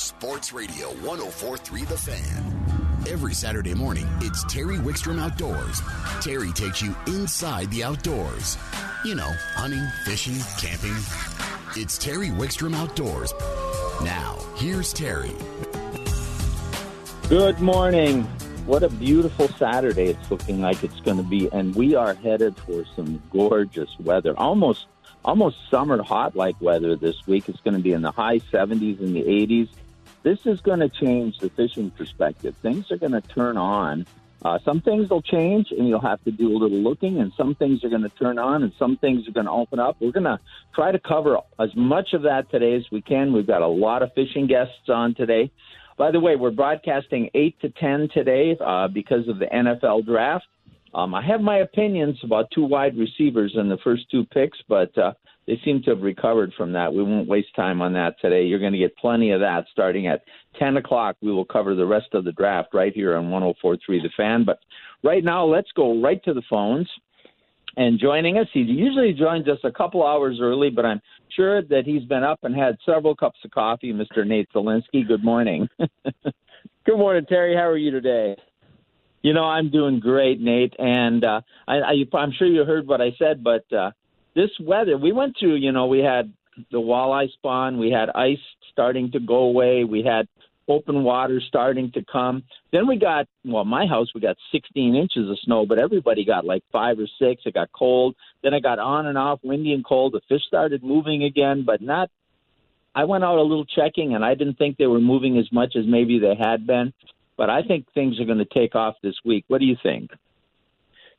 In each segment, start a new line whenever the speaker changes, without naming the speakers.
Sports Radio 1043 The Fan. Every Saturday morning, it's Terry Wickstrom Outdoors. Terry takes you inside the outdoors. You know, hunting, fishing, camping. It's Terry Wickstrom Outdoors. Now, here's Terry.
Good morning. What a beautiful Saturday it's looking like it's going to be, and we are headed for some gorgeous weather. Almost, almost summer hot like weather this week. It's going to be in the high 70s and the 80s. This is going to change the fishing perspective. Things are going to turn on. Uh, some things will change, and you'll have to do a little looking, and some things are going to turn on, and some things are going to open up. We're going to try to cover as much of that today as we can. We've got a lot of fishing guests on today. By the way, we're broadcasting 8 to 10 today uh, because of the NFL draft. Um, I have my opinions about two wide receivers in the first two picks, but uh, they seem to have recovered from that. We won't waste time on that today. You're going to get plenty of that starting at 10 o'clock. We will cover the rest of the draft right here on 1043 The Fan. But right now, let's go right to the phones and joining us. He usually joins us a couple hours early, but I'm sure that he's been up and had several cups of coffee. Mr. Nate Zelinsky, good morning.
good morning, Terry. How are you today?
You know, I'm doing great, Nate, and uh, I, I, I'm sure you heard what I said, but uh, this weather, we went through, you know, we had the walleye spawn, we had ice starting to go away, we had open water starting to come. Then we got, well, my house, we got 16 inches of snow, but everybody got like five or six. It got cold. Then it got on and off, windy and cold. The fish started moving again, but not. I went out a little checking, and I didn't think they were moving as much as maybe they had been. But I think things are going to take off this week. What do you think?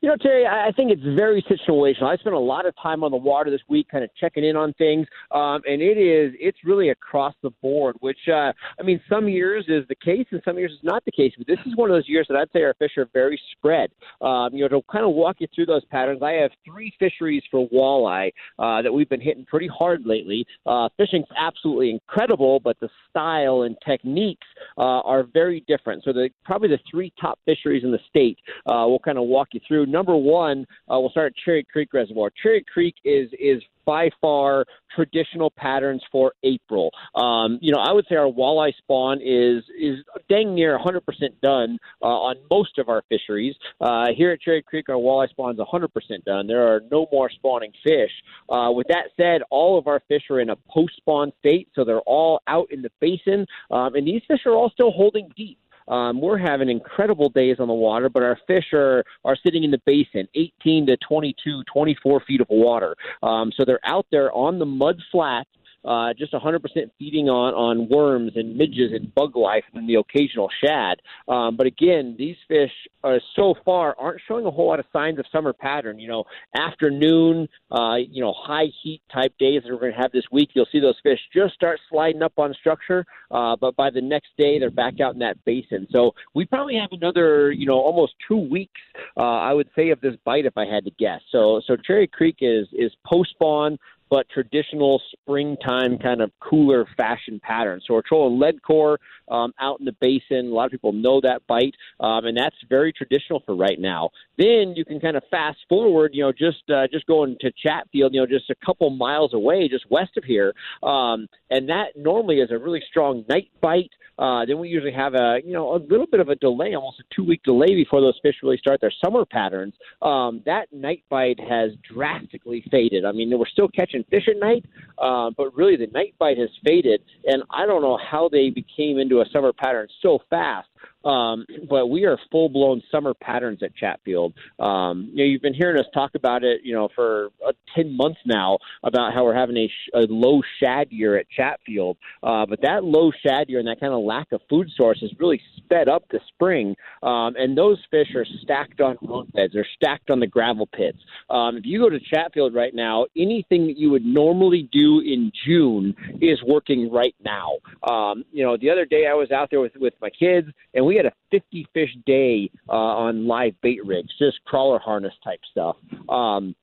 You know, Terry, I think it's very situational. I spent a lot of time on the water this week, kind of checking in on things, um, and it is it's really across the board. Which uh, I mean, some years is the case, and some years is not the case. But this is one of those years that I'd say our fish are very spread. Um, you know, to kind of walk you through those patterns, I have three fisheries for walleye uh, that we've been hitting pretty hard lately. Uh, fishing's absolutely incredible, but the style and techniques uh, are very different. So the probably the three top fisheries in the state. Uh, we'll kind of walk you through number one, uh, we'll start at Cherry Creek Reservoir. Cherry Creek is is by far traditional patterns for April. Um, you know, I would say our walleye spawn is is dang near 100% done uh, on most of our fisheries. Uh, here at Cherry Creek, our walleye spawn is 100% done. There are no more spawning fish. Uh, with that said, all of our fish are in a post-spawn state, so they're all out in the basin, um, and these fish are all still holding deep. Um, we're having incredible days on the water, but our fish are, are sitting in the basin, 18 to 22, 24 feet of water. Um, so they're out there on the mud flats uh, just 100% feeding on, on worms and midges and bug life and the occasional shad. Um, but again, these fish are, so far aren't showing a whole lot of signs of summer pattern. You know, afternoon, uh, you know, high heat type days that we're going to have this week, you'll see those fish just start sliding up on structure. Uh, but by the next day, they're back out in that basin. So we probably have another, you know, almost two weeks, uh, I would say, of this bite if I had to guess. So, so Cherry Creek is is post spawn but traditional springtime kind of cooler fashion pattern. So we're trolling lead core um, out in the basin. A lot of people know that bite, um, and that's very traditional for right now. Then you can kind of fast forward, you know, just uh, just going to Chatfield, you know, just a couple miles away, just west of here, um, and that normally is a really strong night bite. Uh, then we usually have a you know a little bit of a delay, almost a two week delay before those fish really start their summer patterns. Um, that night bite has drastically faded. I mean, we're still catching fish at night, uh, but really the night bite has faded, and I don't know how they became into a summer pattern so fast. Um, but we are full blown summer patterns at Chatfield. Um, you know, you've been hearing us talk about it, you know, for uh, 10 months now about how we're having a, sh- a low shad year at Chatfield. Uh, but that low shad year and that kind of lack of food source has really sped up the spring. Um, and those fish are stacked on road beds, they're stacked on the gravel pits. Um, if you go to Chatfield right now, anything that you would normally do in June is working right now. Um, you know, the other day I was out there with, with my kids and we had a 50 fish day uh, on live bait rigs, just crawler harness type stuff. Um,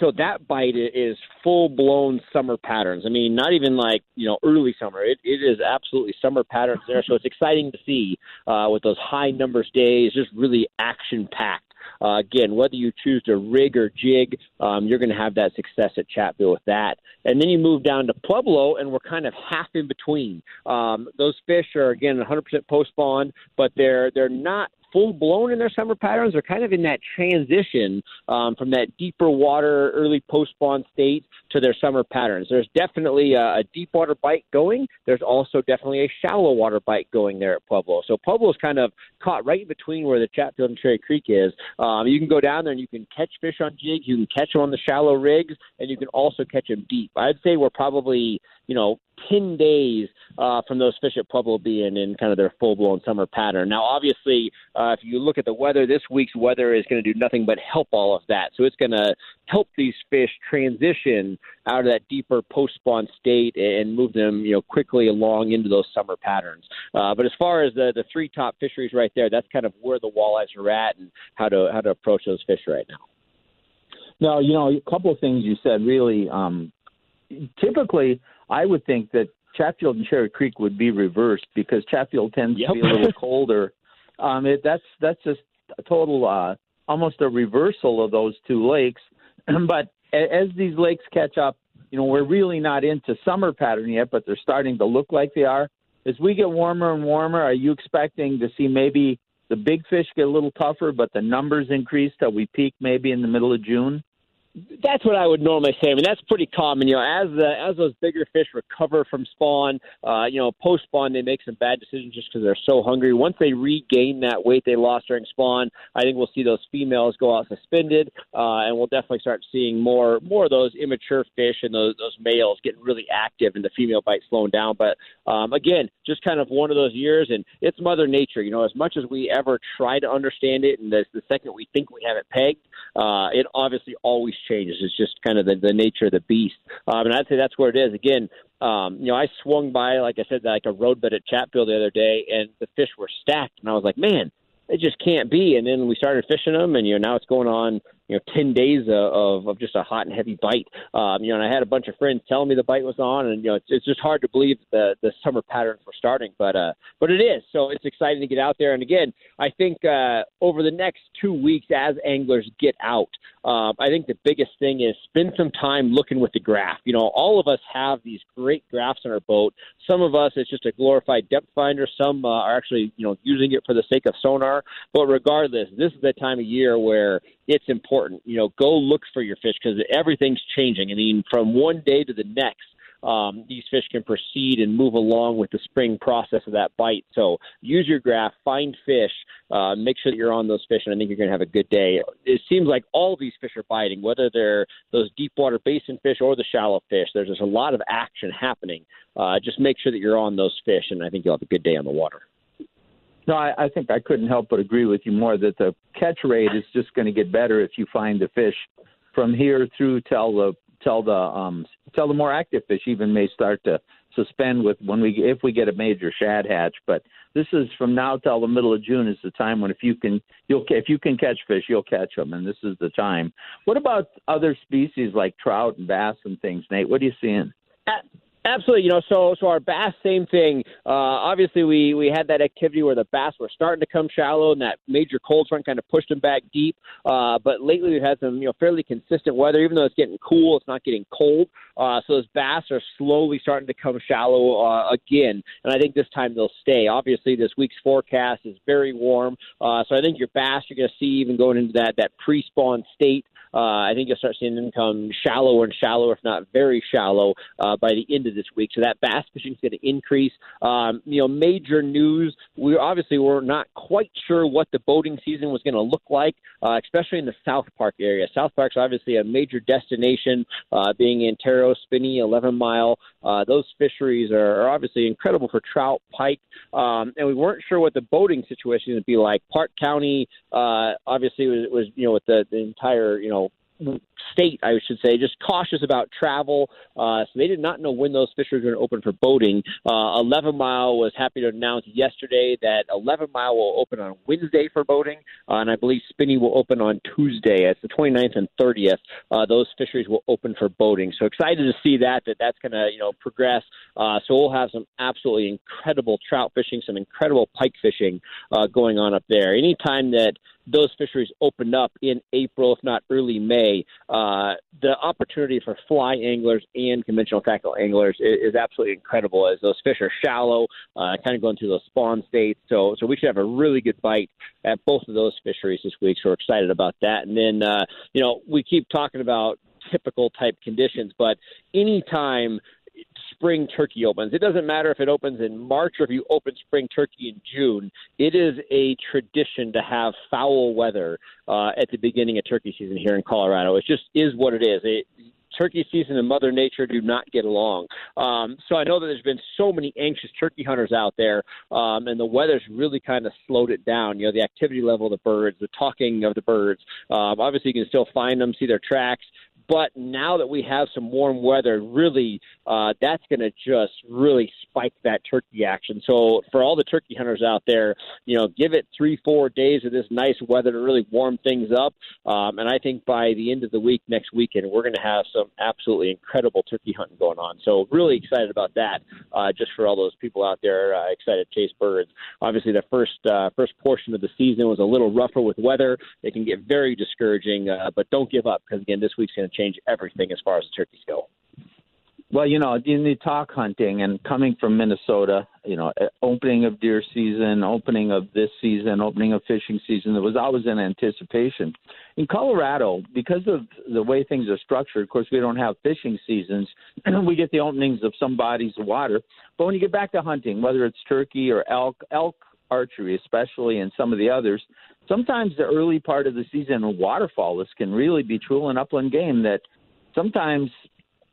so that bite is full blown summer patterns. I mean, not even like you know early summer. It it is absolutely summer patterns there. So it's exciting to see uh, with those high numbers days, just really action packed. Uh, again, whether you choose to rig or jig, um, you're going to have that success at Chatfield with that. And then you move down to Pueblo, and we're kind of half in between. Um, those fish are again 100% post spawn, but they're they're not full blown in their summer patterns. They're kind of in that transition um, from that deeper water, early post spawn state to their summer patterns. There's definitely a, a deep water bite going. There's also definitely a shallow water bite going there at Pueblo. So Pueblo's kind of caught right in between where the Chatfield and Cherry Creek is. Um, you can go down there and you can catch fish on jigs. You can catch them on the shallow rigs, and you can also catch them deep. I'd say we're probably you know 10 days uh, from those fish at Pueblo being in kind of their full blown summer pattern. Now, obviously, uh, if you look at the weather, this week's weather is going to do nothing but help all of that. So it's going to help these fish transition out of that deeper post spawn state and move them, you know, quickly along into those summer patterns. Uh, but as far as the, the three top fisheries right there, that's kind of where the walleyes are at and how to how to approach those fish right now.
Now, you know, a couple of things you said really. Um, typically, I would think that Chatfield and Cherry Creek would be reversed because Chatfield tends yep. to be a little colder. Um, it, that's that's just a total, uh, almost a reversal of those two lakes. but as these lakes catch up, you know, we're really not into summer pattern yet, but they're starting to look like they are. As we get warmer and warmer, are you expecting to see maybe the big fish get a little tougher, but the numbers increase till we peak maybe in the middle of June?
That's what I would normally say. I mean, that's pretty common. You know, as the as those bigger fish recover from spawn, uh, you know, post spawn they make some bad decisions just because they're so hungry. Once they regain that weight they lost during spawn, I think we'll see those females go out suspended, uh, and we'll definitely start seeing more more of those immature fish and those those males getting really active and the female bite slowing down. But um, again, just kind of one of those years, and it's Mother Nature. You know, as much as we ever try to understand it, and the, the second we think we have it pegged, uh, it obviously always changes. It's just kind of the, the nature of the beast. Um, and I'd say that's where it is. Again, um, you know, I swung by, like I said, like a roadbed at Chatfield the other day, and the fish were stacked, and I was like, man, it just can't be. And then we started fishing them, and you know, now it's going on you know, 10 days of, of just a hot and heavy bite. Um, you know, and I had a bunch of friends telling me the bite was on, and, you know, it's, it's just hard to believe the, the summer patterns were starting, but, uh, but it is. So it's exciting to get out there. And again, I think uh, over the next two weeks, as anglers get out, um, I think the biggest thing is spend some time looking with the graph. You know, all of us have these great graphs on our boat. Some of us, it's just a glorified depth finder. Some uh, are actually, you know, using it for the sake of sonar. But regardless, this is the time of year where it's important. You know, go look for your fish because everything's changing. I mean, from one day to the next, um, these fish can proceed and move along with the spring process of that bite. So use your graph, find fish, uh, make sure that you're on those fish, and I think you're going to have a good day. It seems like all these fish are biting, whether they're those deep water basin fish or the shallow fish. There's just a lot of action happening. Uh, just make sure that you're on those fish, and I think you'll have a good day on the water.
No, I, I think I couldn't help but agree with you more that the catch rate is just going to get better if you find the fish from here through till the till the um till the more active fish even may start to suspend with when we if we get a major shad hatch. But this is from now till the middle of June is the time when if you can you'll if you can catch fish you'll catch them and this is the time. What about other species like trout and bass and things, Nate? What are you seeing?
Absolutely, you know, so so our bass, same thing. Uh, obviously, we we had that activity where the bass were starting to come shallow, and that major cold front kind of pushed them back deep. Uh, but lately, we've had some you know fairly consistent weather. Even though it's getting cool, it's not getting cold. Uh, so those bass are slowly starting to come shallow uh, again, and I think this time they'll stay. Obviously, this week's forecast is very warm, uh, so I think your bass you're going to see even going into that that pre-spawn state. Uh, I think you'll start seeing them come shallower and shallower, if not very shallow, uh, by the end of this week. So that bass fishing is going to increase. Um, you know, major news. We obviously were not quite sure what the boating season was going to look like, uh, especially in the South Park area. South Park's obviously a major destination, uh, being Antero, Spinney, 11 Mile. Uh, those fisheries are, are obviously incredible for trout, pike, um, and we weren't sure what the boating situation would be like. Park County, uh, obviously, was, was you know with the, the entire you know state, I should say, just cautious about travel. Uh, so they did not know when those fisheries were going to open for boating. Uh, 11 Mile was happy to announce yesterday that 11 Mile will open on Wednesday for boating, uh, and I believe Spinney will open on Tuesday. It's the 29th and 30th. Uh, those fisheries will open for boating. So excited to see that that that's going to you know progress. Uh, so we'll have some absolutely incredible trout fishing, some incredible pike fishing uh, going on up there. Anytime that those fisheries open up in April, if not early May, uh, the opportunity for fly anglers and conventional tackle anglers is, is absolutely incredible. As those fish are shallow, uh, kind of going through those spawn states, so so we should have a really good bite at both of those fisheries this week. So we're excited about that. And then uh, you know we keep talking about typical type conditions, but anytime spring turkey opens. It doesn't matter if it opens in March or if you open spring turkey in June. It is a tradition to have foul weather uh, at the beginning of turkey season here in Colorado. It just is what it is. It, turkey season and Mother Nature do not get along. Um, so I know that there's been so many anxious turkey hunters out there, um, and the weather's really kind of slowed it down. You know, the activity level of the birds, the talking of the birds. Um, obviously, you can still find them, see their tracks, but now that we have some warm weather, really, uh, that's going to just really spike that turkey action. So for all the turkey hunters out there, you know, give it three, four days of this nice weather to really warm things up. Um, and I think by the end of the week, next weekend, we're going to have some absolutely incredible turkey hunting going on. So really excited about that. Uh, just for all those people out there uh, excited to chase birds. Obviously, the first uh, first portion of the season was a little rougher with weather. It can get very discouraging, uh, but don't give up because again, this week's going to change everything as far as turkeys go.
Well, you know, in the talk hunting and coming from Minnesota, you know, eh, opening of deer season, opening of this season, opening of fishing season, there was always an anticipation. In Colorado, because of the way things are structured, of course, we don't have fishing seasons. we get the openings of some bodies of water. But when you get back to hunting, whether it's turkey or elk, elk archery, especially, and some of the others, sometimes the early part of the season waterfowl this can really be true an upland game that sometimes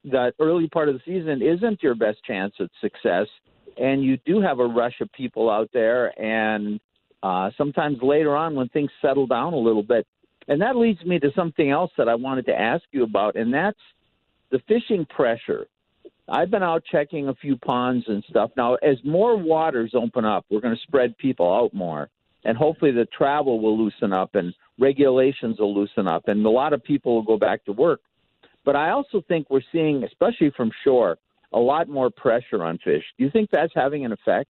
that early part of the season isn't your best chance at success and you do have a rush of people out there and uh, sometimes later on when things settle down a little bit. And that leads me to something else that i wanted to ask you about and that's the fishing pressure I've been out checking a few ponds and stuff. Now, as more waters open up, we're going to spread people out more, and hopefully the travel will loosen up and regulations will loosen up, and a lot of people will go back to work. But I also think we're seeing, especially from shore, a lot more pressure on fish. Do you think that's having an effect?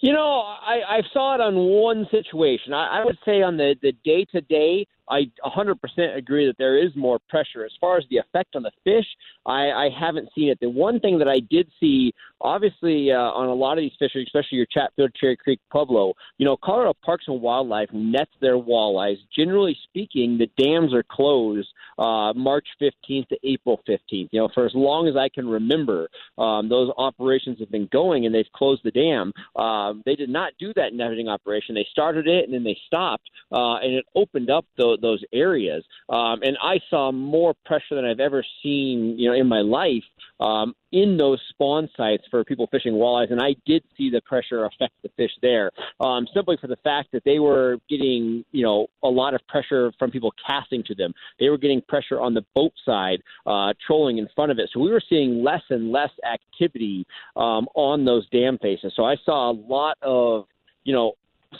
You know, I, I saw it on one situation. I, I would say on the the day to day, I 100% agree that there is more pressure. As far as the effect on the fish, I, I haven't seen it. The one thing that I did see, obviously, uh, on a lot of these fisheries, especially your Chatfield, Cherry Creek, Pueblo, you know, Colorado Parks and Wildlife nets their walleyes. Generally speaking, the dams are closed uh, March 15th to April 15th. You know, for as long as I can remember, um, those operations have been going and they've closed the dam. Um, they did not do that netting operation. They started it and then they stopped, uh, and it opened up those those areas. Um, and I saw more pressure than I've ever seen, you know, in my life um, in those spawn sites for people fishing walleyes. And I did see the pressure affect the fish there, um, simply for the fact that they were getting, you know, a lot of pressure from people casting to them. They were getting pressure on the boat side, uh, trolling in front of it. So we were seeing less and less activity um, on those dam faces. So I saw a lot of, you know,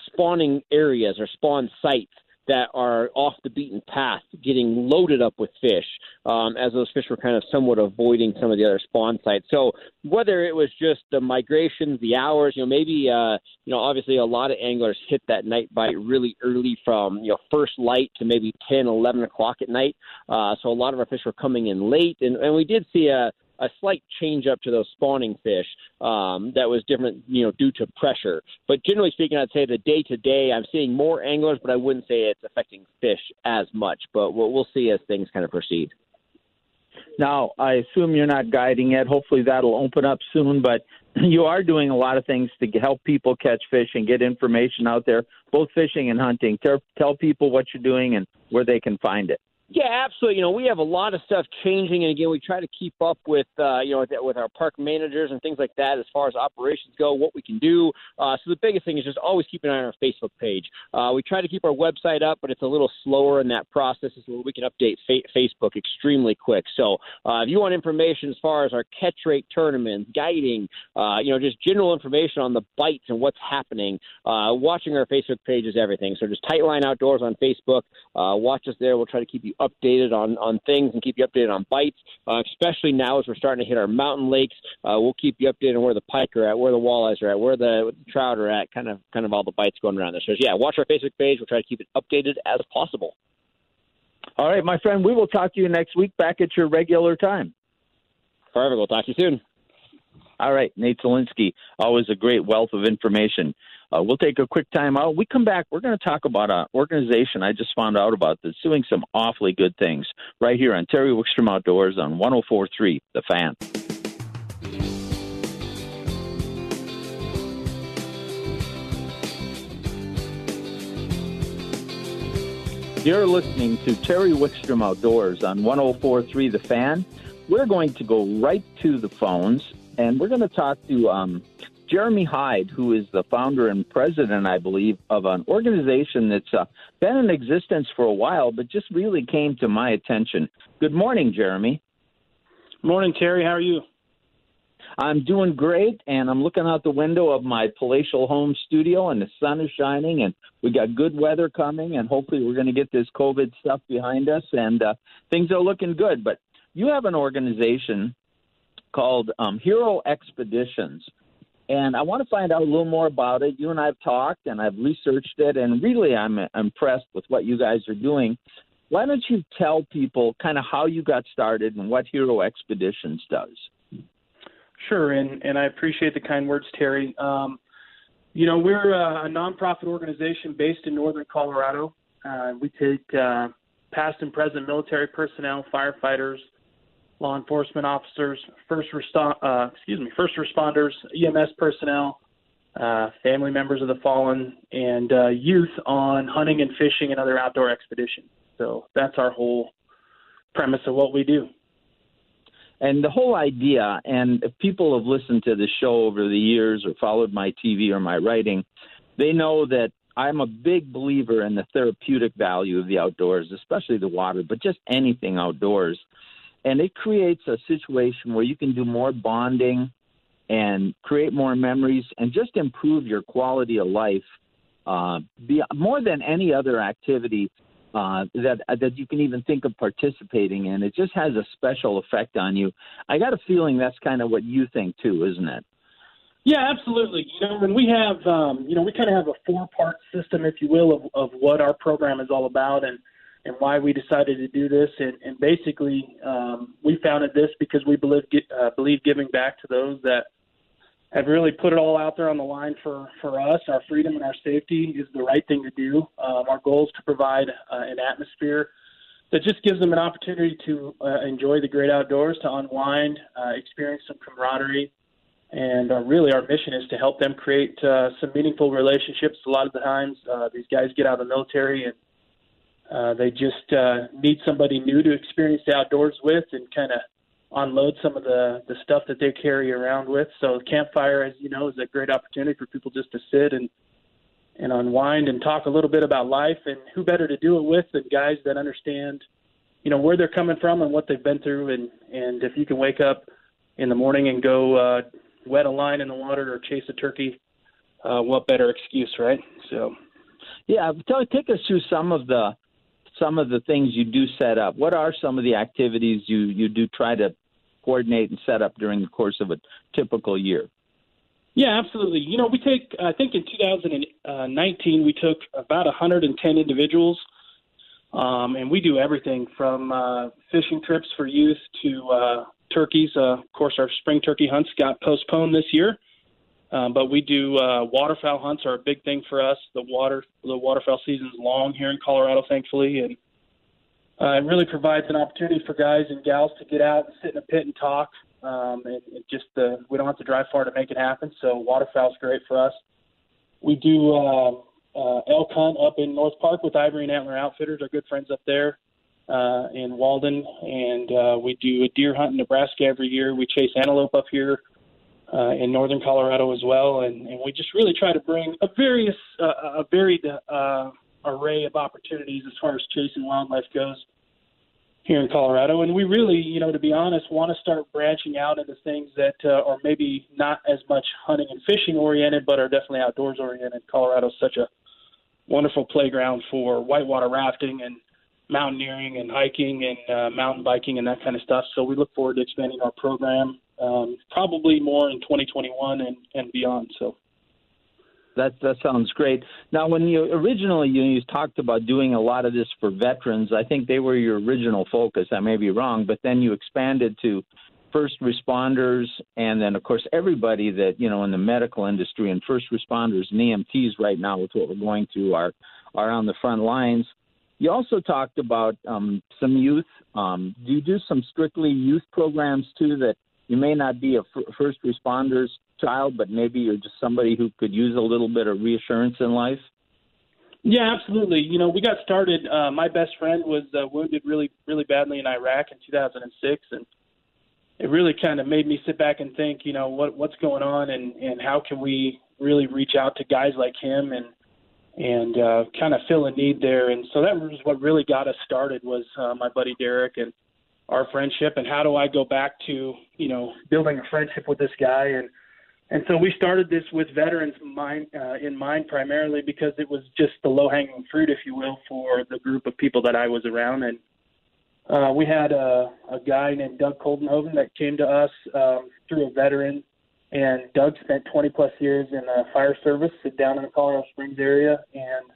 spawning areas or spawn sites that are off the beaten path getting loaded up with fish um, as those fish were kind of somewhat avoiding some of the other spawn sites. So whether it was just the migrations, the hours, you know, maybe, uh, you know, obviously a lot of anglers hit that night bite really early from, you know, first light to maybe 10, 11 o'clock at night. Uh, so a lot of our fish were coming in late. And, and we did see a, a slight change up to those spawning fish um, that was different, you know, due to pressure. But generally speaking, I'd say the day to day, I'm seeing more anglers, but I wouldn't say it's affecting fish as much. But we'll, we'll see as things kind of proceed.
Now, I assume you're not guiding yet. Hopefully, that'll open up soon. But you are doing a lot of things to help people catch fish and get information out there, both fishing and hunting. Tell, tell people what you're doing and where they can find it.
Yeah, absolutely. You know, we have a lot of stuff changing, and again, we try to keep up with uh, you know with our park managers and things like that as far as operations go, what we can do. Uh, so the biggest thing is just always keep an eye on our Facebook page. Uh, we try to keep our website up, but it's a little slower in that process. So we can update fa- Facebook extremely quick. So uh, if you want information as far as our catch rate tournaments, guiding, uh, you know, just general information on the bites and what's happening, uh, watching our Facebook page is everything. So just Tightline Outdoors on Facebook. Uh, watch us there. We'll try to keep you you updated on on things and keep you updated on bites, uh, especially now as we're starting to hit our mountain lakes. Uh, we'll keep you updated on where the pike are at, where the walleyes are at, where the, the trout are at, kind of kind of all the bites going around there. So yeah, watch our Facebook page. We'll try to keep it updated as possible.
All right, my friend. We will talk to you next week back at your regular time.
Perfect. We'll talk to you soon.
All right, Nate Zelinsky, always a great wealth of information. Uh, we'll take a quick time out. We come back. We're going to talk about an organization I just found out about that's doing some awfully good things right here on Terry Wickstrom Outdoors on 104.3 The Fan. You're listening to Terry Wickstrom Outdoors on 104.3 The Fan. We're going to go right to the phones and we're going to talk to um, Jeremy Hyde, who is the founder and president, I believe, of an organization that's uh, been in existence for a while, but just really came to my attention. Good morning, Jeremy.
Morning, Terry. How are you?
I'm doing great, and I'm looking out the window of my palatial home studio, and the sun is shining, and we got good weather coming, and hopefully we're going to get this COVID stuff behind us, and uh, things are looking good. But you have an organization called um, Hero Expeditions. And I want to find out a little more about it. You and I have talked and I've researched it, and really I'm impressed with what you guys are doing. Why don't you tell people kind of how you got started and what Hero Expeditions does?
Sure, and, and I appreciate the kind words, Terry. Um, you know, we're a, a nonprofit organization based in northern Colorado. Uh, we take uh, past and present military personnel, firefighters, law enforcement officers, first uh, excuse me, first responders, EMS personnel, uh, family members of the fallen, and uh, youth on hunting and fishing and other outdoor expeditions. So that's our whole premise of what we do.
And the whole idea, and if people have listened to the show over the years or followed my TV or my writing, they know that I'm a big believer in the therapeutic value of the outdoors, especially the water, but just anything outdoors and it creates a situation where you can do more bonding and create more memories and just improve your quality of life uh, be, more than any other activity uh, that that you can even think of participating in. It just has a special effect on you. I got a feeling that's kind of what you think too, isn't it?
Yeah, absolutely. You know, when we have, um, you know, we kind of have a four-part system, if you will, of, of what our program is all about, and and why we decided to do this. And, and basically, um, we founded this because we believe uh, believe giving back to those that have really put it all out there on the line for for us. Our freedom and our safety is the right thing to do. Um, our goal is to provide uh, an atmosphere that just gives them an opportunity to uh, enjoy the great outdoors, to unwind, uh, experience some camaraderie. And uh, really, our mission is to help them create uh, some meaningful relationships. A lot of the times, these guys get out of the military and uh, they just uh, need somebody new to experience the outdoors with and kind of unload some of the the stuff that they carry around with. So campfire, as you know, is a great opportunity for people just to sit and and unwind and talk a little bit about life. And who better to do it with than guys that understand, you know, where they're coming from and what they've been through. And and if you can wake up in the morning and go uh, wet a line in the water or chase a turkey, uh, what better excuse, right? So.
Yeah, tell, take us through some of the some of the things you do set up. What are some of the activities you, you do try to coordinate and set up during the course of a typical year?
Yeah, absolutely. You know, we take, I think in 2019, we took about 110 individuals, um, and we do everything from uh, fishing trips for youth to uh, turkeys. Uh, of course, our spring turkey hunts got postponed this year. Um, but we do uh, waterfowl hunts are a big thing for us. The water the waterfowl season is long here in Colorado, thankfully, and uh, it really provides an opportunity for guys and gals to get out and sit in a pit and talk. Um, and, and just uh, we don't have to drive far to make it happen. So waterfowl is great for us. We do uh, uh, elk hunt up in North Park with Ivory and Antler Outfitters, our good friends up there uh, in Walden, and uh, we do a deer hunt in Nebraska every year. We chase antelope up here uh, in northern Colorado as well, and, and we just really try to bring a various uh, a varied uh, array of opportunities as far as chasing wildlife goes here in Colorado. And we really, you know, to be honest, want to start branching out into things that uh, are maybe not as much hunting and fishing oriented, but are definitely outdoors oriented. Colorado is such a wonderful playground for whitewater rafting and mountaineering and hiking and uh, mountain biking and that kind of stuff. So we look forward to expanding our program um, probably more in 2021 and, and beyond. So.
That that sounds great. Now, when you originally you, you talked about doing a lot of this for veterans, I think they were your original focus. I may be wrong, but then you expanded to first responders, and then of course everybody that you know in the medical industry and first responders and EMTs right now with what we're going through are are on the front lines. You also talked about um, some youth. Um, do you do some strictly youth programs too that you may not be a f- first responder's child, but maybe you're just somebody who could use a little bit of reassurance in life?
Yeah, absolutely. You know, we got started. Uh, my best friend was uh, wounded really, really badly in Iraq in 2006, and it really kind of made me sit back and think, you know, what what's going on, and and how can we really reach out to guys like him and and uh, kind of fill a need there. And so that was what really got us started was uh, my buddy Derek and our friendship and how do I go back to you know building a friendship with this guy and and so we started this with veterans mind, uh, in mind primarily because it was just the low hanging fruit, if you will, for the group of people that I was around. And uh, we had a, a guy named Doug Coldenhoven that came to us um, through a veteran. And Doug spent 20 plus years in the fire service sit down in the Colorado Springs area. And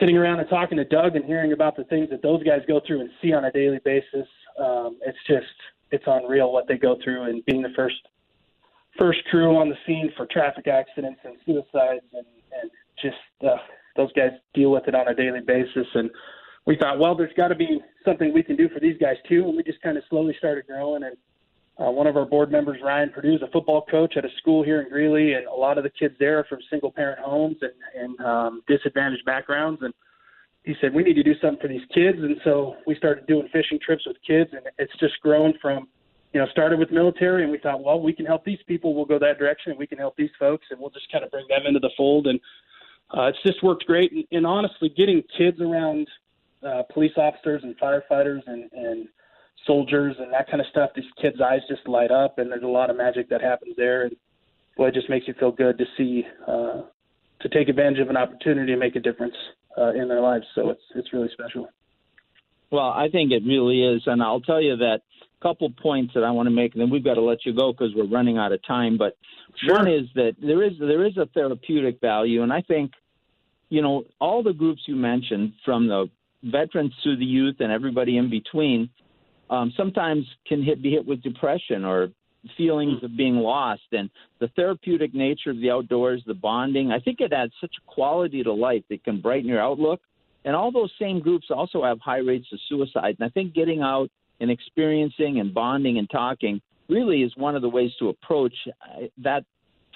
sitting around and talking to Doug and hearing about the things that those guys go through and see on a daily basis, um, it's just it's unreal what they go through. And being the first first crew on the scene for traffic accidents and suicides, and, and just uh, those guys deal with it on a daily basis. And we thought, well, there's got to be something we can do for these guys too. And we just kind of slowly started growing. And uh, one of our board members, Ryan Purdue, is a football coach at a school here in Greeley, and a lot of the kids there are from single parent homes and, and um, disadvantaged backgrounds. And he said we need to do something for these kids, and so we started doing fishing trips with kids, and it's just grown from you know, started with military, and we thought, well, we can help these people. We'll go that direction, and we can help these folks, and we'll just kind of bring them into the fold. And uh, it's just worked great. And, and honestly, getting kids around uh, police officers and firefighters and, and soldiers and that kind of stuff, these kids' eyes just light up, and there's a lot of magic that happens there. And boy, it just makes you feel good to see uh, to take advantage of an opportunity to make a difference uh, in their lives. So it's it's really special.
Well, I think it really is, and I'll tell you that a couple points that I want to make, and then we've got to let you go because we're running out of time. But sure. one is that there is there is a therapeutic value, and I think, you know, all the groups you mentioned, from the veterans to the youth and everybody in between, um, sometimes can hit be hit with depression or feelings of being lost and the therapeutic nature of the outdoors the bonding i think it adds such a quality to life that can brighten your outlook and all those same groups also have high rates of suicide and i think getting out and experiencing and bonding and talking really is one of the ways to approach uh, that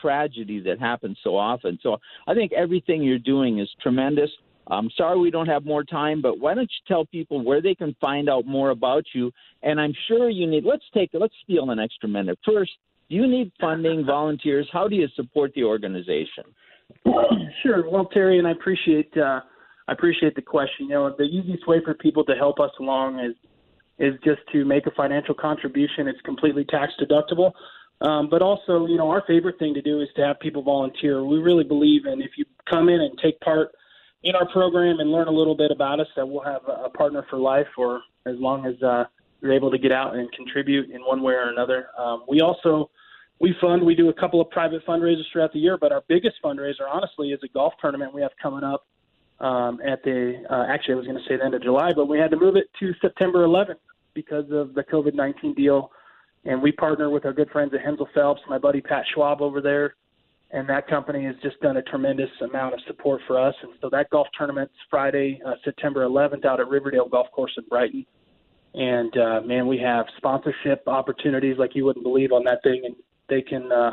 tragedy that happens so often. So I think everything you're doing is tremendous. I'm sorry we don't have more time, but why don't you tell people where they can find out more about you? And I'm sure you need. Let's take. Let's steal an extra minute. First, do you need funding, volunteers? How do you support the organization?
Sure. Well, Terry, and I appreciate. Uh, I appreciate the question. You know, the easiest way for people to help us along is is just to make a financial contribution. It's completely tax deductible. Um, but also, you know, our favorite thing to do is to have people volunteer. We really believe in if you come in and take part in our program and learn a little bit about us, that we'll have a partner for life, or as long as uh, you're able to get out and contribute in one way or another. Um, we also we fund. We do a couple of private fundraisers throughout the year, but our biggest fundraiser, honestly, is a golf tournament we have coming up um, at the uh, actually I was going to say the end of July, but we had to move it to September 11th because of the COVID 19 deal. And we partner with our good friends at Hensel Phelps, my buddy Pat Schwab over there. And that company has just done a tremendous amount of support for us. And so that golf tournament's Friday, uh, September 11th, out at Riverdale Golf Course in Brighton. And uh, man, we have sponsorship opportunities like you wouldn't believe on that thing. And they can, uh,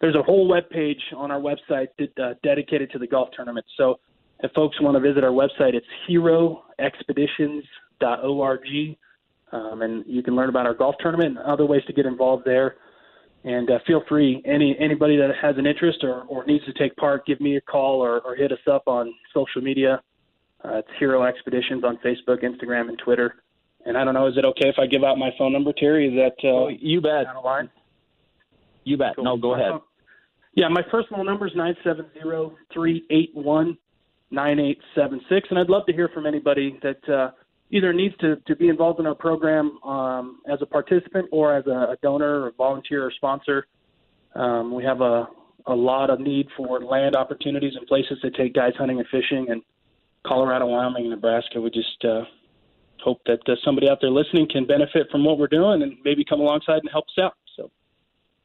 there's a whole web page on our website that, uh, dedicated to the golf tournament. So if folks want to visit our website, it's heroexpeditions.org. Um, and you can learn about our golf tournament and other ways to get involved there. And uh, feel free, any anybody that has an interest or, or needs to take part, give me a call or, or hit us up on social media. Uh, it's Hero Expeditions on Facebook, Instagram, and Twitter. And I don't know, is it okay if I give out my phone number, Terry? Is that uh,
oh, you bet?
Line?
You bet. Cool. No, go ahead.
Yeah, my personal number is nine seven zero three eight one 9876. And I'd love to hear from anybody that uh, either needs to, to be involved in our program um, as a participant or as a, a donor or volunteer or sponsor. Um, we have a, a lot of need for land opportunities and places to take guys hunting and fishing. And Colorado, Wyoming, Nebraska, we just uh, hope that uh, somebody out there listening can benefit from what we're doing and maybe come alongside and help us out. So,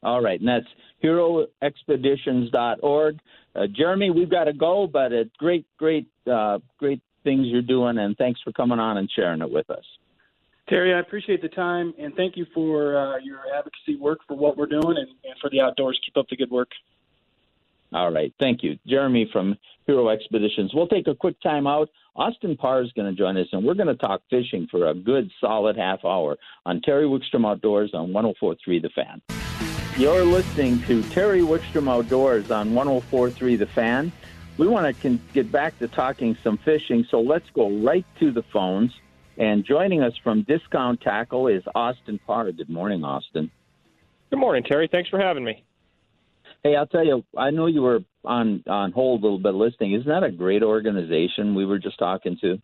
all right, and that's heroexpeditions.org. Uh, Jeremy, we've got to go, but it's great, great, uh, great things you're doing, and thanks for coming on and sharing it with us.
Terry, I appreciate the time, and thank you for uh, your advocacy work for what we're doing and, and for the outdoors. Keep up the good work.
All right. Thank you. Jeremy from Hero Expeditions. We'll take a quick time out. Austin Parr is going to join us, and we're going to talk fishing for a good, solid half hour on Terry Wickstrom Outdoors on 1043 The Fan. You're listening to Terry Wickstrom Outdoors on 1043 The Fan. We want to get back to talking some fishing, so let's go right to the phones. And joining us from Discount Tackle is Austin Parr. Good morning, Austin.
Good morning, Terry. Thanks for having me.
Hey, I'll tell you, I know you were on on hold a little bit listening. Isn't that a great organization we were just talking to?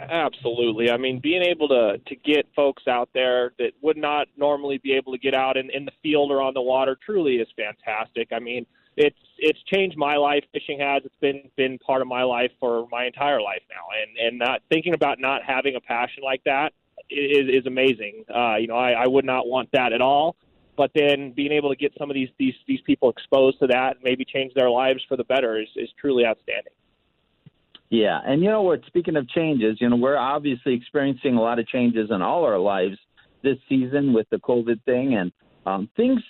Absolutely. I mean, being able to to get folks out there that would not normally be able to get out in, in the field or on the water truly is fantastic. I mean, it's it's changed my life. Fishing has. It's been been part of my life for my entire life now, and and not thinking about not having a passion like that is is amazing. Uh, you know, I, I would not want that at all but then being able to get some of these these these people exposed to that and maybe change their lives for the better is is truly outstanding.
Yeah, and you know what? Speaking of changes, you know we're obviously experiencing a lot of changes in all our lives this season with the COVID thing, and um, things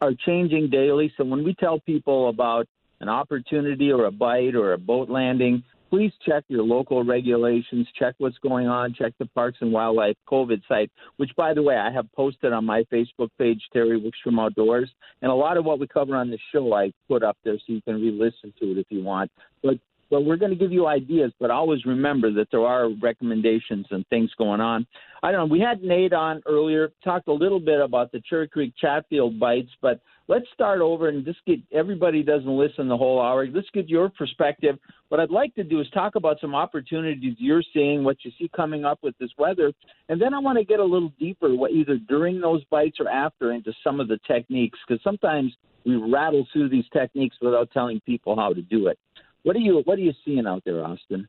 are changing daily. So when we tell people about an opportunity or a bite or a boat landing, please check your local regulations, check what's going on, check the Parks and Wildlife COVID site, which, by the way, I have posted on my Facebook page, Terry Wickstrom Outdoors. And a lot of what we cover on the show, I put up there so you can re listen to it if you want. But but we're going to give you ideas, but always remember that there are recommendations and things going on. I don't know. We had Nate on earlier, talked a little bit about the Cherry Creek Chatfield bites, but let's start over and just get everybody doesn't listen the whole hour. Let's get your perspective. What I'd like to do is talk about some opportunities you're seeing, what you see coming up with this weather, and then I want to get a little deeper, either during those bites or after, into some of the techniques, because sometimes we rattle through these techniques without telling people how to do it. What are you What are you seeing out there, Austin?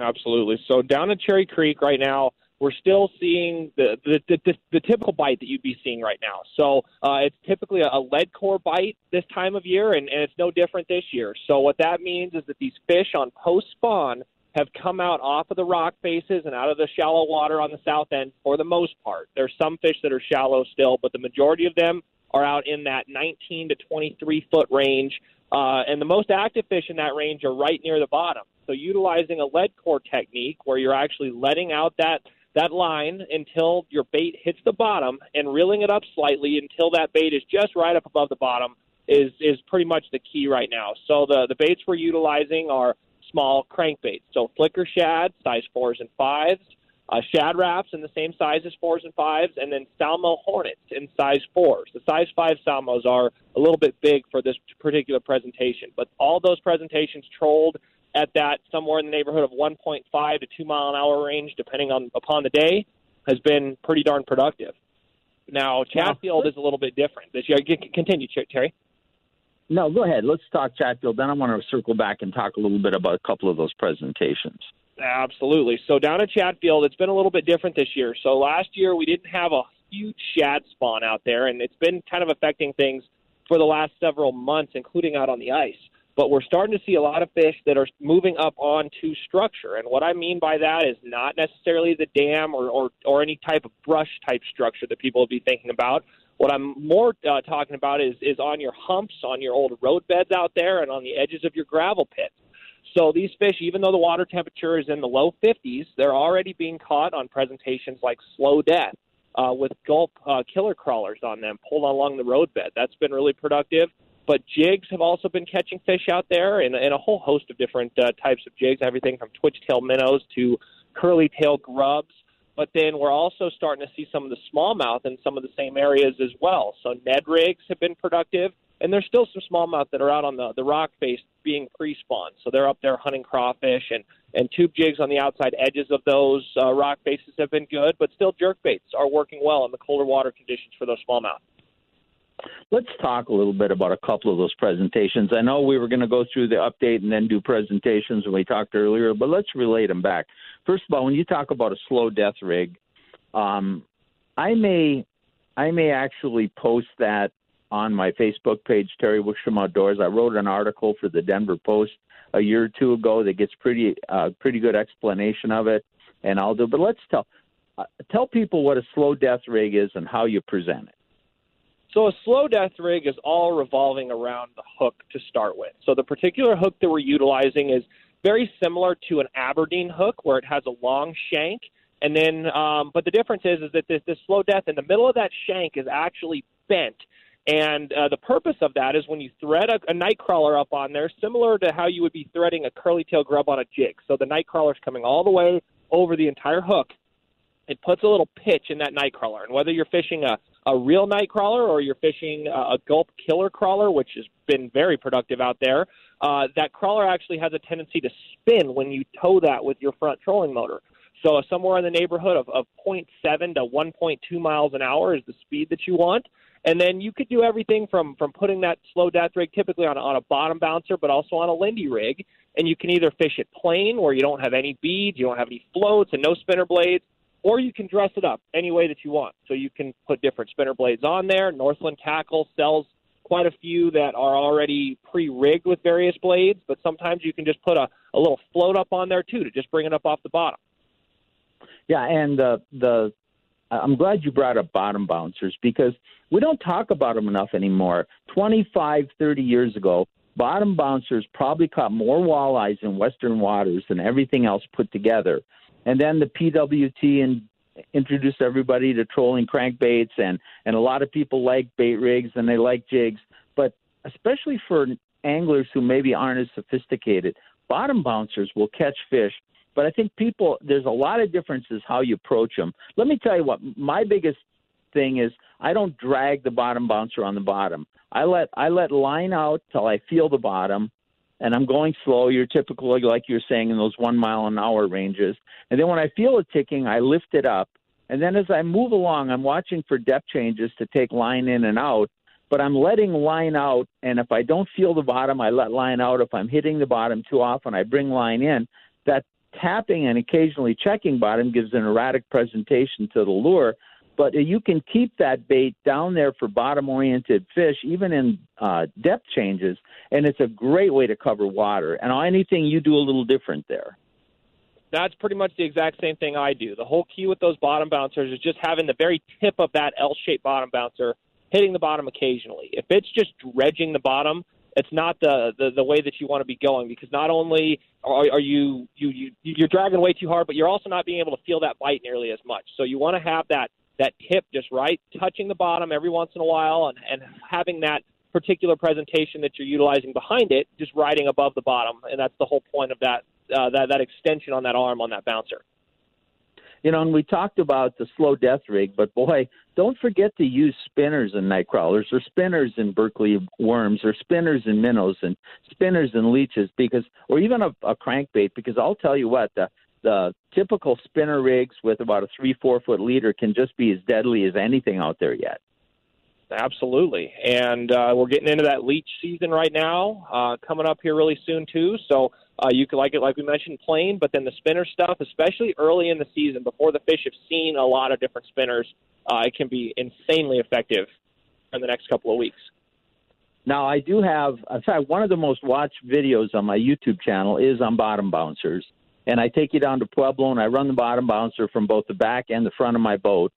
Absolutely. So down at Cherry Creek right now, we're still seeing the the, the, the typical bite that you'd be seeing right now. So uh, it's typically a lead core bite this time of year, and, and it's no different this year. So what that means is that these fish on post spawn have come out off of the rock faces and out of the shallow water on the south end for the most part. There's some fish that are shallow still, but the majority of them are out in that 19 to 23 foot range. Uh, and the most active fish in that range are right near the bottom. So utilizing a lead core technique where you're actually letting out that that line until your bait hits the bottom and reeling it up slightly until that bait is just right up above the bottom is is pretty much the key right now. So the the baits we're utilizing are small crankbaits, so flicker shad, size fours and fives, uh, shad raps in the same size as fours and fives, and then salmo hornets in size fours. The size five salmos are a little bit big for this particular presentation, but all those presentations trolled at that somewhere in the neighborhood of 1.5 to 2 mile an hour range, depending on upon the day, has been pretty darn productive. Now, Chatfield wow. is a little bit different this year. Continue, Terry.
No, go ahead. Let's talk Chatfield. Then I want to circle back and talk a little bit about a couple of those presentations.
Absolutely. So down at Chatfield, it's been a little bit different this year. So last year we didn't have a huge shad spawn out there, and it's been kind of affecting things for the last several months, including out on the ice. But we're starting to see a lot of fish that are moving up onto structure. And what I mean by that is not necessarily the dam or, or, or any type of brush type structure that people will be thinking about. What I'm more uh, talking about is, is on your humps, on your old road beds out there, and on the edges of your gravel pits. So these fish, even though the water temperature is in the low 50s, they're already being caught on presentations like slow death uh, with gulp uh, killer crawlers on them pulled along the roadbed. That's been really productive. But jigs have also been catching fish out there, and, and a whole host of different uh, types of jigs, everything from twitch tail minnows to curly tail grubs. But then we're also starting to see some of the smallmouth in some of the same areas as well. So Ned rigs have been productive. And there's still some smallmouth that are out on the the rock face being pre-spawn, so they're up there hunting crawfish and and tube jigs on the outside edges of those uh, rock faces have been good, but still jerk baits are working well in the colder water conditions for those smallmouth.
Let's talk a little bit about a couple of those presentations. I know we were going to go through the update and then do presentations when we talked earlier, but let's relate them back. First of all, when you talk about a slow death rig, um, I may I may actually post that on my Facebook page, Terry Wickstrom Outdoors. I wrote an article for the Denver Post a year or two ago that gets pretty uh, pretty good explanation of it, and I'll do. But let's tell uh, tell people what a slow death rig is and how you present it.
So a slow death rig is all revolving around the hook to start with. So the particular hook that we're utilizing is very similar to an Aberdeen hook, where it has a long shank. And then, um, but the difference is, is that this, this slow death in the middle of that shank is actually bent. And uh, the purpose of that is when you thread a, a night crawler up on there, similar to how you would be threading a curly tail grub on a jig. So the nightcrawler is coming all the way over the entire hook. It puts a little pitch in that nightcrawler. And whether you're fishing a, a real nightcrawler or you're fishing a gulp killer crawler, which has been very productive out there, uh, that crawler actually has a tendency to spin when you tow that with your front trolling motor. So somewhere in the neighborhood of, of 0.7 to 1.2 miles an hour is the speed that you want. And then you could do everything from from putting that slow death rig typically on, on a bottom bouncer, but also on a Lindy rig. And you can either fish it plain, where you don't have any beads, you don't have any floats, and no spinner blades, or you can dress it up any way that you want. So you can put different spinner blades on there. Northland Tackle sells quite a few that are already pre-rigged with various blades, but sometimes you can just put a, a little float up on there too to just bring it up off the bottom.
Yeah, and uh, the I'm glad you brought up bottom bouncers because we don't talk about them enough anymore. 25, 30 years ago, bottom bouncers probably caught more walleyes in Western waters than everything else put together and then the PWT and introduced everybody to trolling crankbaits and and a lot of people like bait rigs and they like jigs but especially for anglers who maybe aren't as sophisticated bottom bouncers will catch fish but i think people there's a lot of differences how you approach them let me tell you what my biggest thing is i don't drag the bottom bouncer on the bottom i let i let line out till i feel the bottom and I'm going slow. You're typically like you're saying in those one mile an hour ranges. And then when I feel it ticking, I lift it up. And then as I move along, I'm watching for depth changes to take line in and out. But I'm letting line out, and if I don't feel the bottom, I let line out. If I'm hitting the bottom too often, I bring line in. That tapping and occasionally checking bottom gives an erratic presentation to the lure but you can keep that bait down there for bottom oriented fish, even in uh, depth changes, and it's a great way to cover water. And anything you do a little different there.
That's pretty much the exact same thing I do. The whole key with those bottom bouncers is just having the very tip of that L shaped bottom bouncer hitting the bottom occasionally. If it's just dredging the bottom, it's not the, the the way that you want to be going because not only are, are you you you you're dragging way too hard, but you're also not being able to feel that bite nearly as much. So you want to have that that tip just right, touching the bottom every once in a while, and, and having that particular presentation that you're utilizing behind it just riding above the bottom, and that's the whole point of that uh, that that extension on that arm on that bouncer.
You know, and we talked about the slow death rig, but boy, don't forget to use spinners in night crawlers or spinners in Berkley worms or spinners in minnows and spinners in leeches because, or even a, a crankbait because I'll tell you what, the the typical spinner rigs with about a three, four foot leader can just be as deadly as anything out there yet.
Absolutely, and uh, we're getting into that leech season right now, uh, coming up here really soon too. So uh, you could like it, like we mentioned, plain, but then the spinner stuff, especially early in the season before the fish have seen a lot of different spinners, uh, it can be insanely effective in the next couple of weeks.
Now, I do have, in fact, one of the most watched videos on my YouTube channel is on bottom bouncers and I take you down to Pueblo and I run the bottom bouncer from both the back and the front of my boat.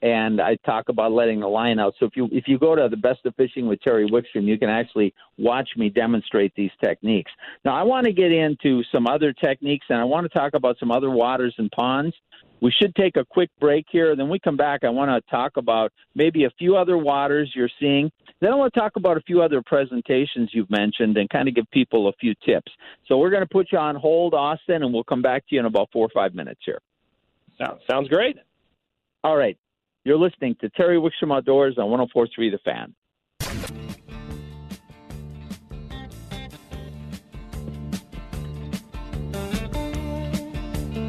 And I talk about letting the line out. So if you if you go to the best of fishing with Terry Wickstrom, you can actually watch me demonstrate these techniques. Now I want to get into some other techniques and I want to talk about some other waters and ponds. We should take a quick break here. Then we come back. I want to talk about maybe a few other waters you're seeing. Then I want to talk about a few other presentations you've mentioned and kind of give people a few tips. So we're going to put you on hold, Austin, and we'll come back to you in about four or five minutes here.
Sounds sounds great.
All right. You're listening to Terry Wickstrom Outdoors on 104.3 The Fan.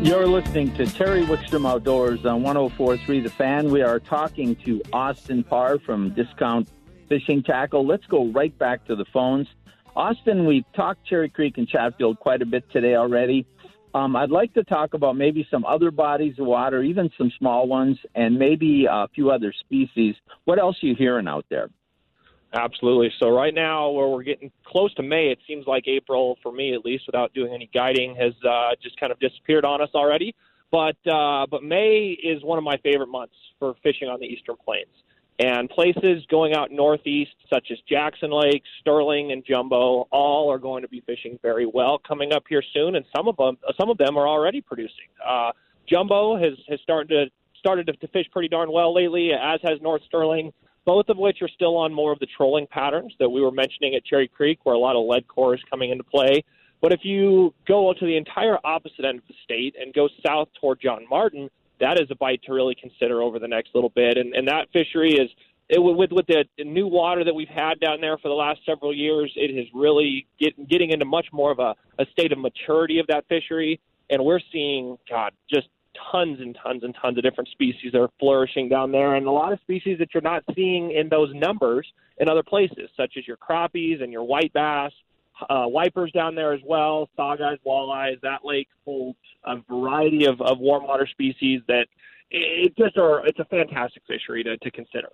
You're listening to Terry Wickstrom Outdoors on 104.3 The Fan. We are talking to Austin Parr from Discount Fishing Tackle. Let's go right back to the phones. Austin, we've talked Cherry Creek and Chatfield quite a bit today already. Um, I'd like to talk about maybe some other bodies of water, even some small ones, and maybe a few other species. What else are you hearing out there?
Absolutely. So right now, where we're getting close to May, it seems like April, for me at least, without doing any guiding, has uh, just kind of disappeared on us already. But uh, but May is one of my favorite months for fishing on the Eastern Plains. And places going out northeast, such as Jackson Lake, Sterling, and Jumbo, all are going to be fishing very well coming up here soon. And some of them, some of them are already producing. Uh, Jumbo has has started to started to, to fish pretty darn well lately, as has North Sterling both of which are still on more of the trolling patterns that we were mentioning at Cherry Creek, where a lot of lead core is coming into play. But if you go to the entire opposite end of the state and go south toward John Martin, that is a bite to really consider over the next little bit. And, and that fishery is it, with with the new water that we've had down there for the last several years, it is really get, getting into much more of a, a state of maturity of that fishery. And we're seeing, God, just tons and tons and tons of different species that are flourishing down there, and a lot of species that you're not seeing in those numbers in other places, such as your crappies and your white bass, uh, wipers down there as well, saugeyes, walleyes. That lake holds a variety of, of warm water species that it just are. It's a fantastic fishery to, to consider.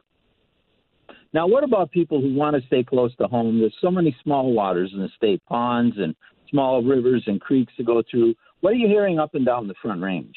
Now, what about people who want to stay close to home? There's so many small waters in the state, ponds and small rivers and creeks to go through. What are you hearing up and down the Front Range?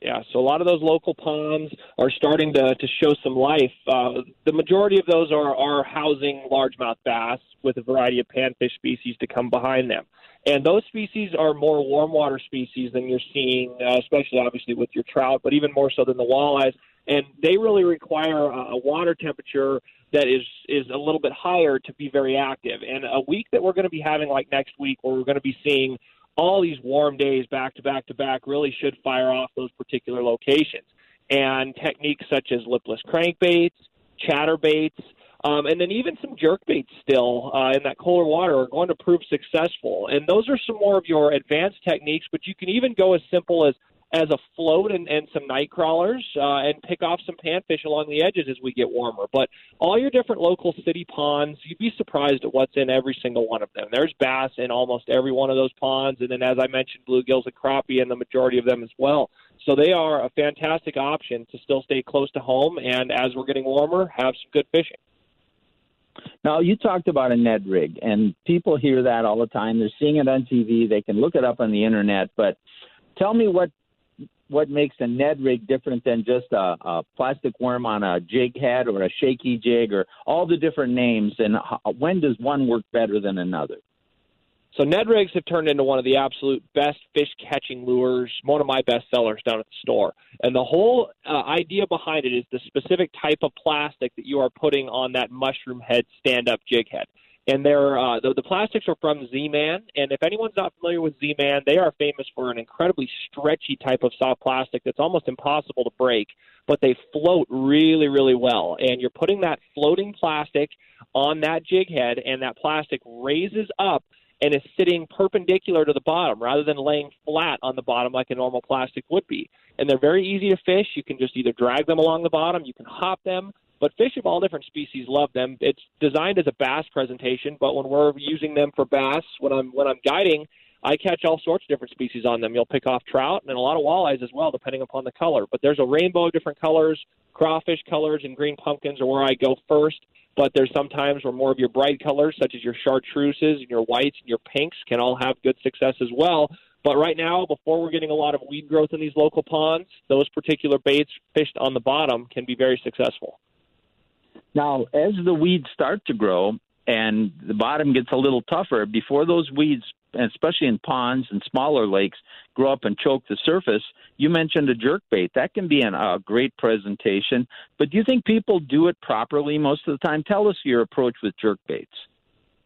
Yeah, so a lot of those local ponds are starting to, to show some life. Uh, the majority of those are, are housing largemouth bass with a variety of panfish species to come behind them. And those species are more warm water species than you're seeing, uh, especially obviously with your trout, but even more so than the walleyes. And they really require a, a water temperature that is is a little bit higher to be very active. And a week that we're going to be having like next week, where we're going to be seeing all these warm days back to back to back really should fire off those particular locations. And techniques such as lipless crankbaits, chatterbaits, um, and then even some jerk baits still uh, in that colder water are going to prove successful. And those are some more of your advanced techniques, but you can even go as simple as as a float and, and some night crawlers uh, and pick off some panfish along the edges as we get warmer. But all your different local city ponds, you'd be surprised at what's in every single one of them. There's bass in almost every one of those ponds, and then as I mentioned, bluegills and crappie in the majority of them as well. So they are a fantastic option to still stay close to home, and as we're getting warmer, have some good fishing.
Now, you talked about a Ned rig, and people hear that all the time. They're seeing it on TV. They can look it up on the internet. But tell me what what makes a Ned rig different than just a, a plastic worm on a jig head or a shaky jig or all the different names, and how, when does one work better than another?
So Ned rigs have turned into one of the absolute best fish catching lures, one of my best sellers down at the store. And the whole uh, idea behind it is the specific type of plastic that you are putting on that mushroom head stand up jig head and they're uh, the, the plastics are from Z-Man. And if anyone's not familiar with Z-Man, they are famous for an incredibly stretchy type of soft plastic that's almost impossible to break, but they float really, really well. And you're putting that floating plastic on that jig head, and that plastic raises up and is sitting perpendicular to the bottom rather than laying flat on the bottom like a normal plastic would be. And they're very easy to fish. You can just either drag them along the bottom, you can hop them, but fish of all different species love them. It's designed as a bass presentation, but when we're using them for bass, when I'm when I'm guiding, I catch all sorts of different species on them. You'll pick off trout and a lot of walleyes as well, depending upon the color. But there's a rainbow of different colors. Crawfish colors and green pumpkins are where I go first. But there's sometimes where more of your bright colors, such as your chartreuses and your whites and your pinks, can all have good success as well. But right now, before we're getting a lot of weed growth in these local ponds, those particular baits fished on the bottom can be very successful.
Now, as the weeds start to grow and the bottom gets a little tougher, before those weeds, especially in ponds and smaller lakes, grow up and choke the surface, you mentioned a jerk bait. That can be a great presentation. But do you think people do it properly most of the time? Tell us your approach with jerk baits.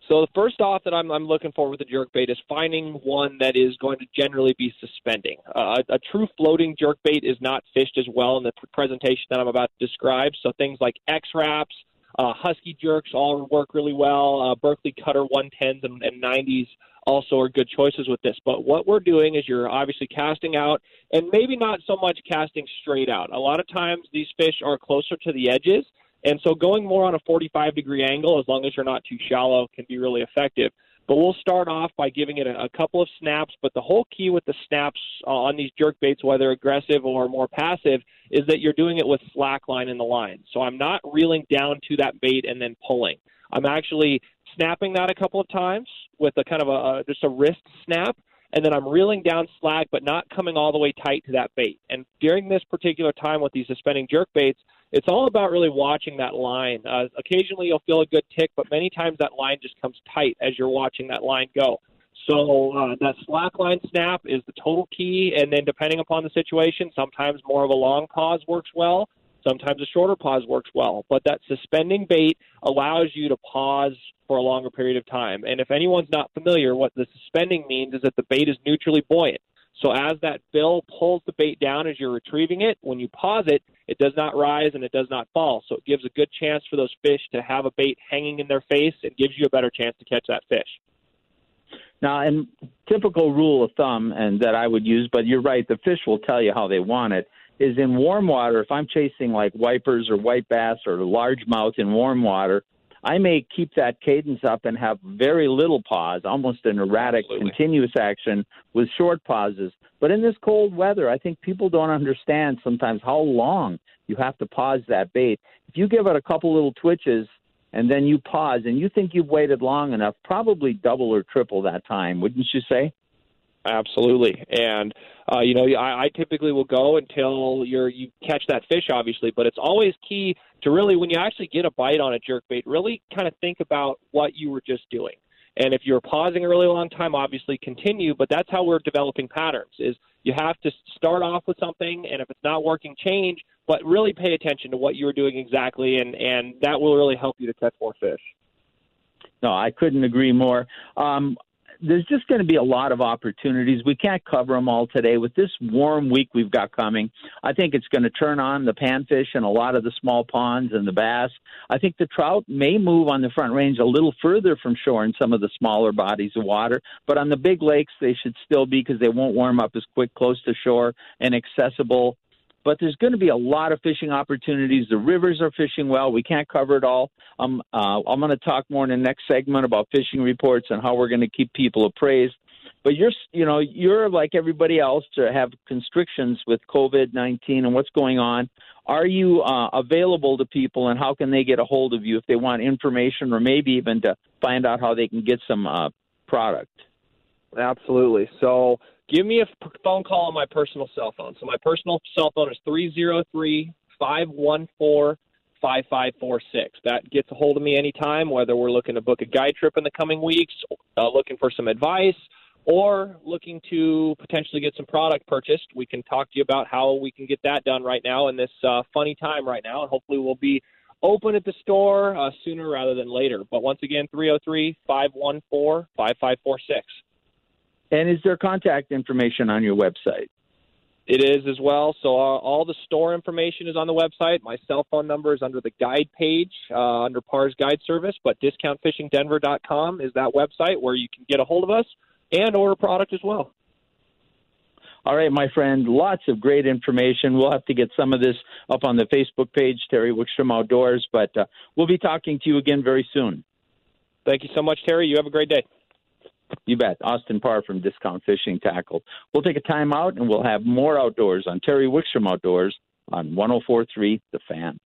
So the first off that I'm, I'm looking for with a jerk bait is finding one that is going to generally be suspending. Uh, a, a true floating jerk bait is not fished as well in the presentation that I'm about to describe. So things like X-Raps, uh, Husky jerks all work really well. Uh, Berkley Cutter 110s and, and 90s also are good choices with this. But what we're doing is you're obviously casting out and maybe not so much casting straight out. A lot of times these fish are closer to the edges. And so going more on a 45 degree angle, as long as you're not too shallow, can be really effective. But we'll start off by giving it a, a couple of snaps. But the whole key with the snaps uh, on these jerk baits, whether aggressive or more passive, is that you're doing it with slack line in the line. So I'm not reeling down to that bait and then pulling. I'm actually snapping that a couple of times with a kind of a, a just a wrist snap and then I'm reeling down slack, but not coming all the way tight to that bait. And during this particular time with these suspending jerk baits, it's all about really watching that line. Uh, occasionally you'll feel a good tick, but many times that line just comes tight as you're watching that line go. So uh, that slack line snap is the total key, and then depending upon the situation, sometimes more of a long pause works well. Sometimes a shorter pause works well, but that suspending bait allows you to pause for a longer period of time. And if anyone's not familiar, what the suspending means is that the bait is neutrally buoyant. So as that bill pulls the bait down as you're retrieving it, when you pause it, it does not rise and it does not fall. So it gives a good chance for those fish to have a bait hanging in their face and gives you a better chance to catch that fish.
Now, and typical rule of thumb, and that I would use, but you're right, the fish will tell you how they want it is in warm water. If I'm chasing like wipers or white bass or largemouth in warm water, I may keep that cadence up and have very little pause, almost an erratic, Absolutely. continuous action with short pauses. But in this cold weather, I think people don't understand sometimes how long you have to pause that bait. If you give it a couple little twitches and then you pause and you think you've waited long enough, probably double or triple that time, wouldn't you say?
Absolutely, and uh, you know, I, I typically will go until you're you catch that fish, obviously. But it's always key to really, when you actually get a bite on a jerk bait, really kind of think about what you were just doing. And if you're pausing a really long time, obviously continue. But that's how we're developing patterns: is you have to start off with something, and if it's not working, change. But really pay attention to what you were doing exactly, and and that will really help you to catch more fish.
No, I couldn't agree more. Um, there's just going to be a lot of opportunities. We can't cover them all today. With this warm week we've got coming, I think it's going to turn on the panfish and a lot of the small ponds and the bass. I think the trout may move on the front range a little further from shore in some of the smaller bodies of water, but on the big lakes they should still be because they won't warm up as quick close to shore and accessible but there's going to be a lot of fishing opportunities. The rivers are fishing well. We can't cover it all. Um, uh, I'm going to talk more in the next segment about fishing reports and how we're going to keep people appraised. But you're, you know, you're like everybody else to have constrictions with COVID-19 and what's going on. Are you uh, available to people, and how can they get a hold of you if they want information, or maybe even to find out how they can get some uh, product?
Absolutely. So give me a phone call on my personal cell phone. So my personal cell phone is 303 514 5546. That gets a hold of me anytime, whether we're looking to book a guide trip in the coming weeks, uh, looking for some advice, or looking to potentially get some product purchased. We can talk to you about how we can get that done right now in this uh, funny time right now, and hopefully we'll be open at the store uh, sooner rather than later. But once again, 303 514 5546.
And is there contact information on your website?
It is as well. So uh, all the store information is on the website. My cell phone number is under the guide page uh, under Parr's guide service, but discountfishingdenver.com is that website where you can get a hold of us and order product as well.
All right, my friend, lots of great information. We'll have to get some of this up on the Facebook page, Terry Wickstrom Outdoors, but uh, we'll be talking to you again very soon.
Thank you so much, Terry. You have a great day.
You bet. Austin Parr from Discount Fishing Tackle. We'll take a time out and we'll have more outdoors on Terry Wickstrom Outdoors on 1043 The Fan.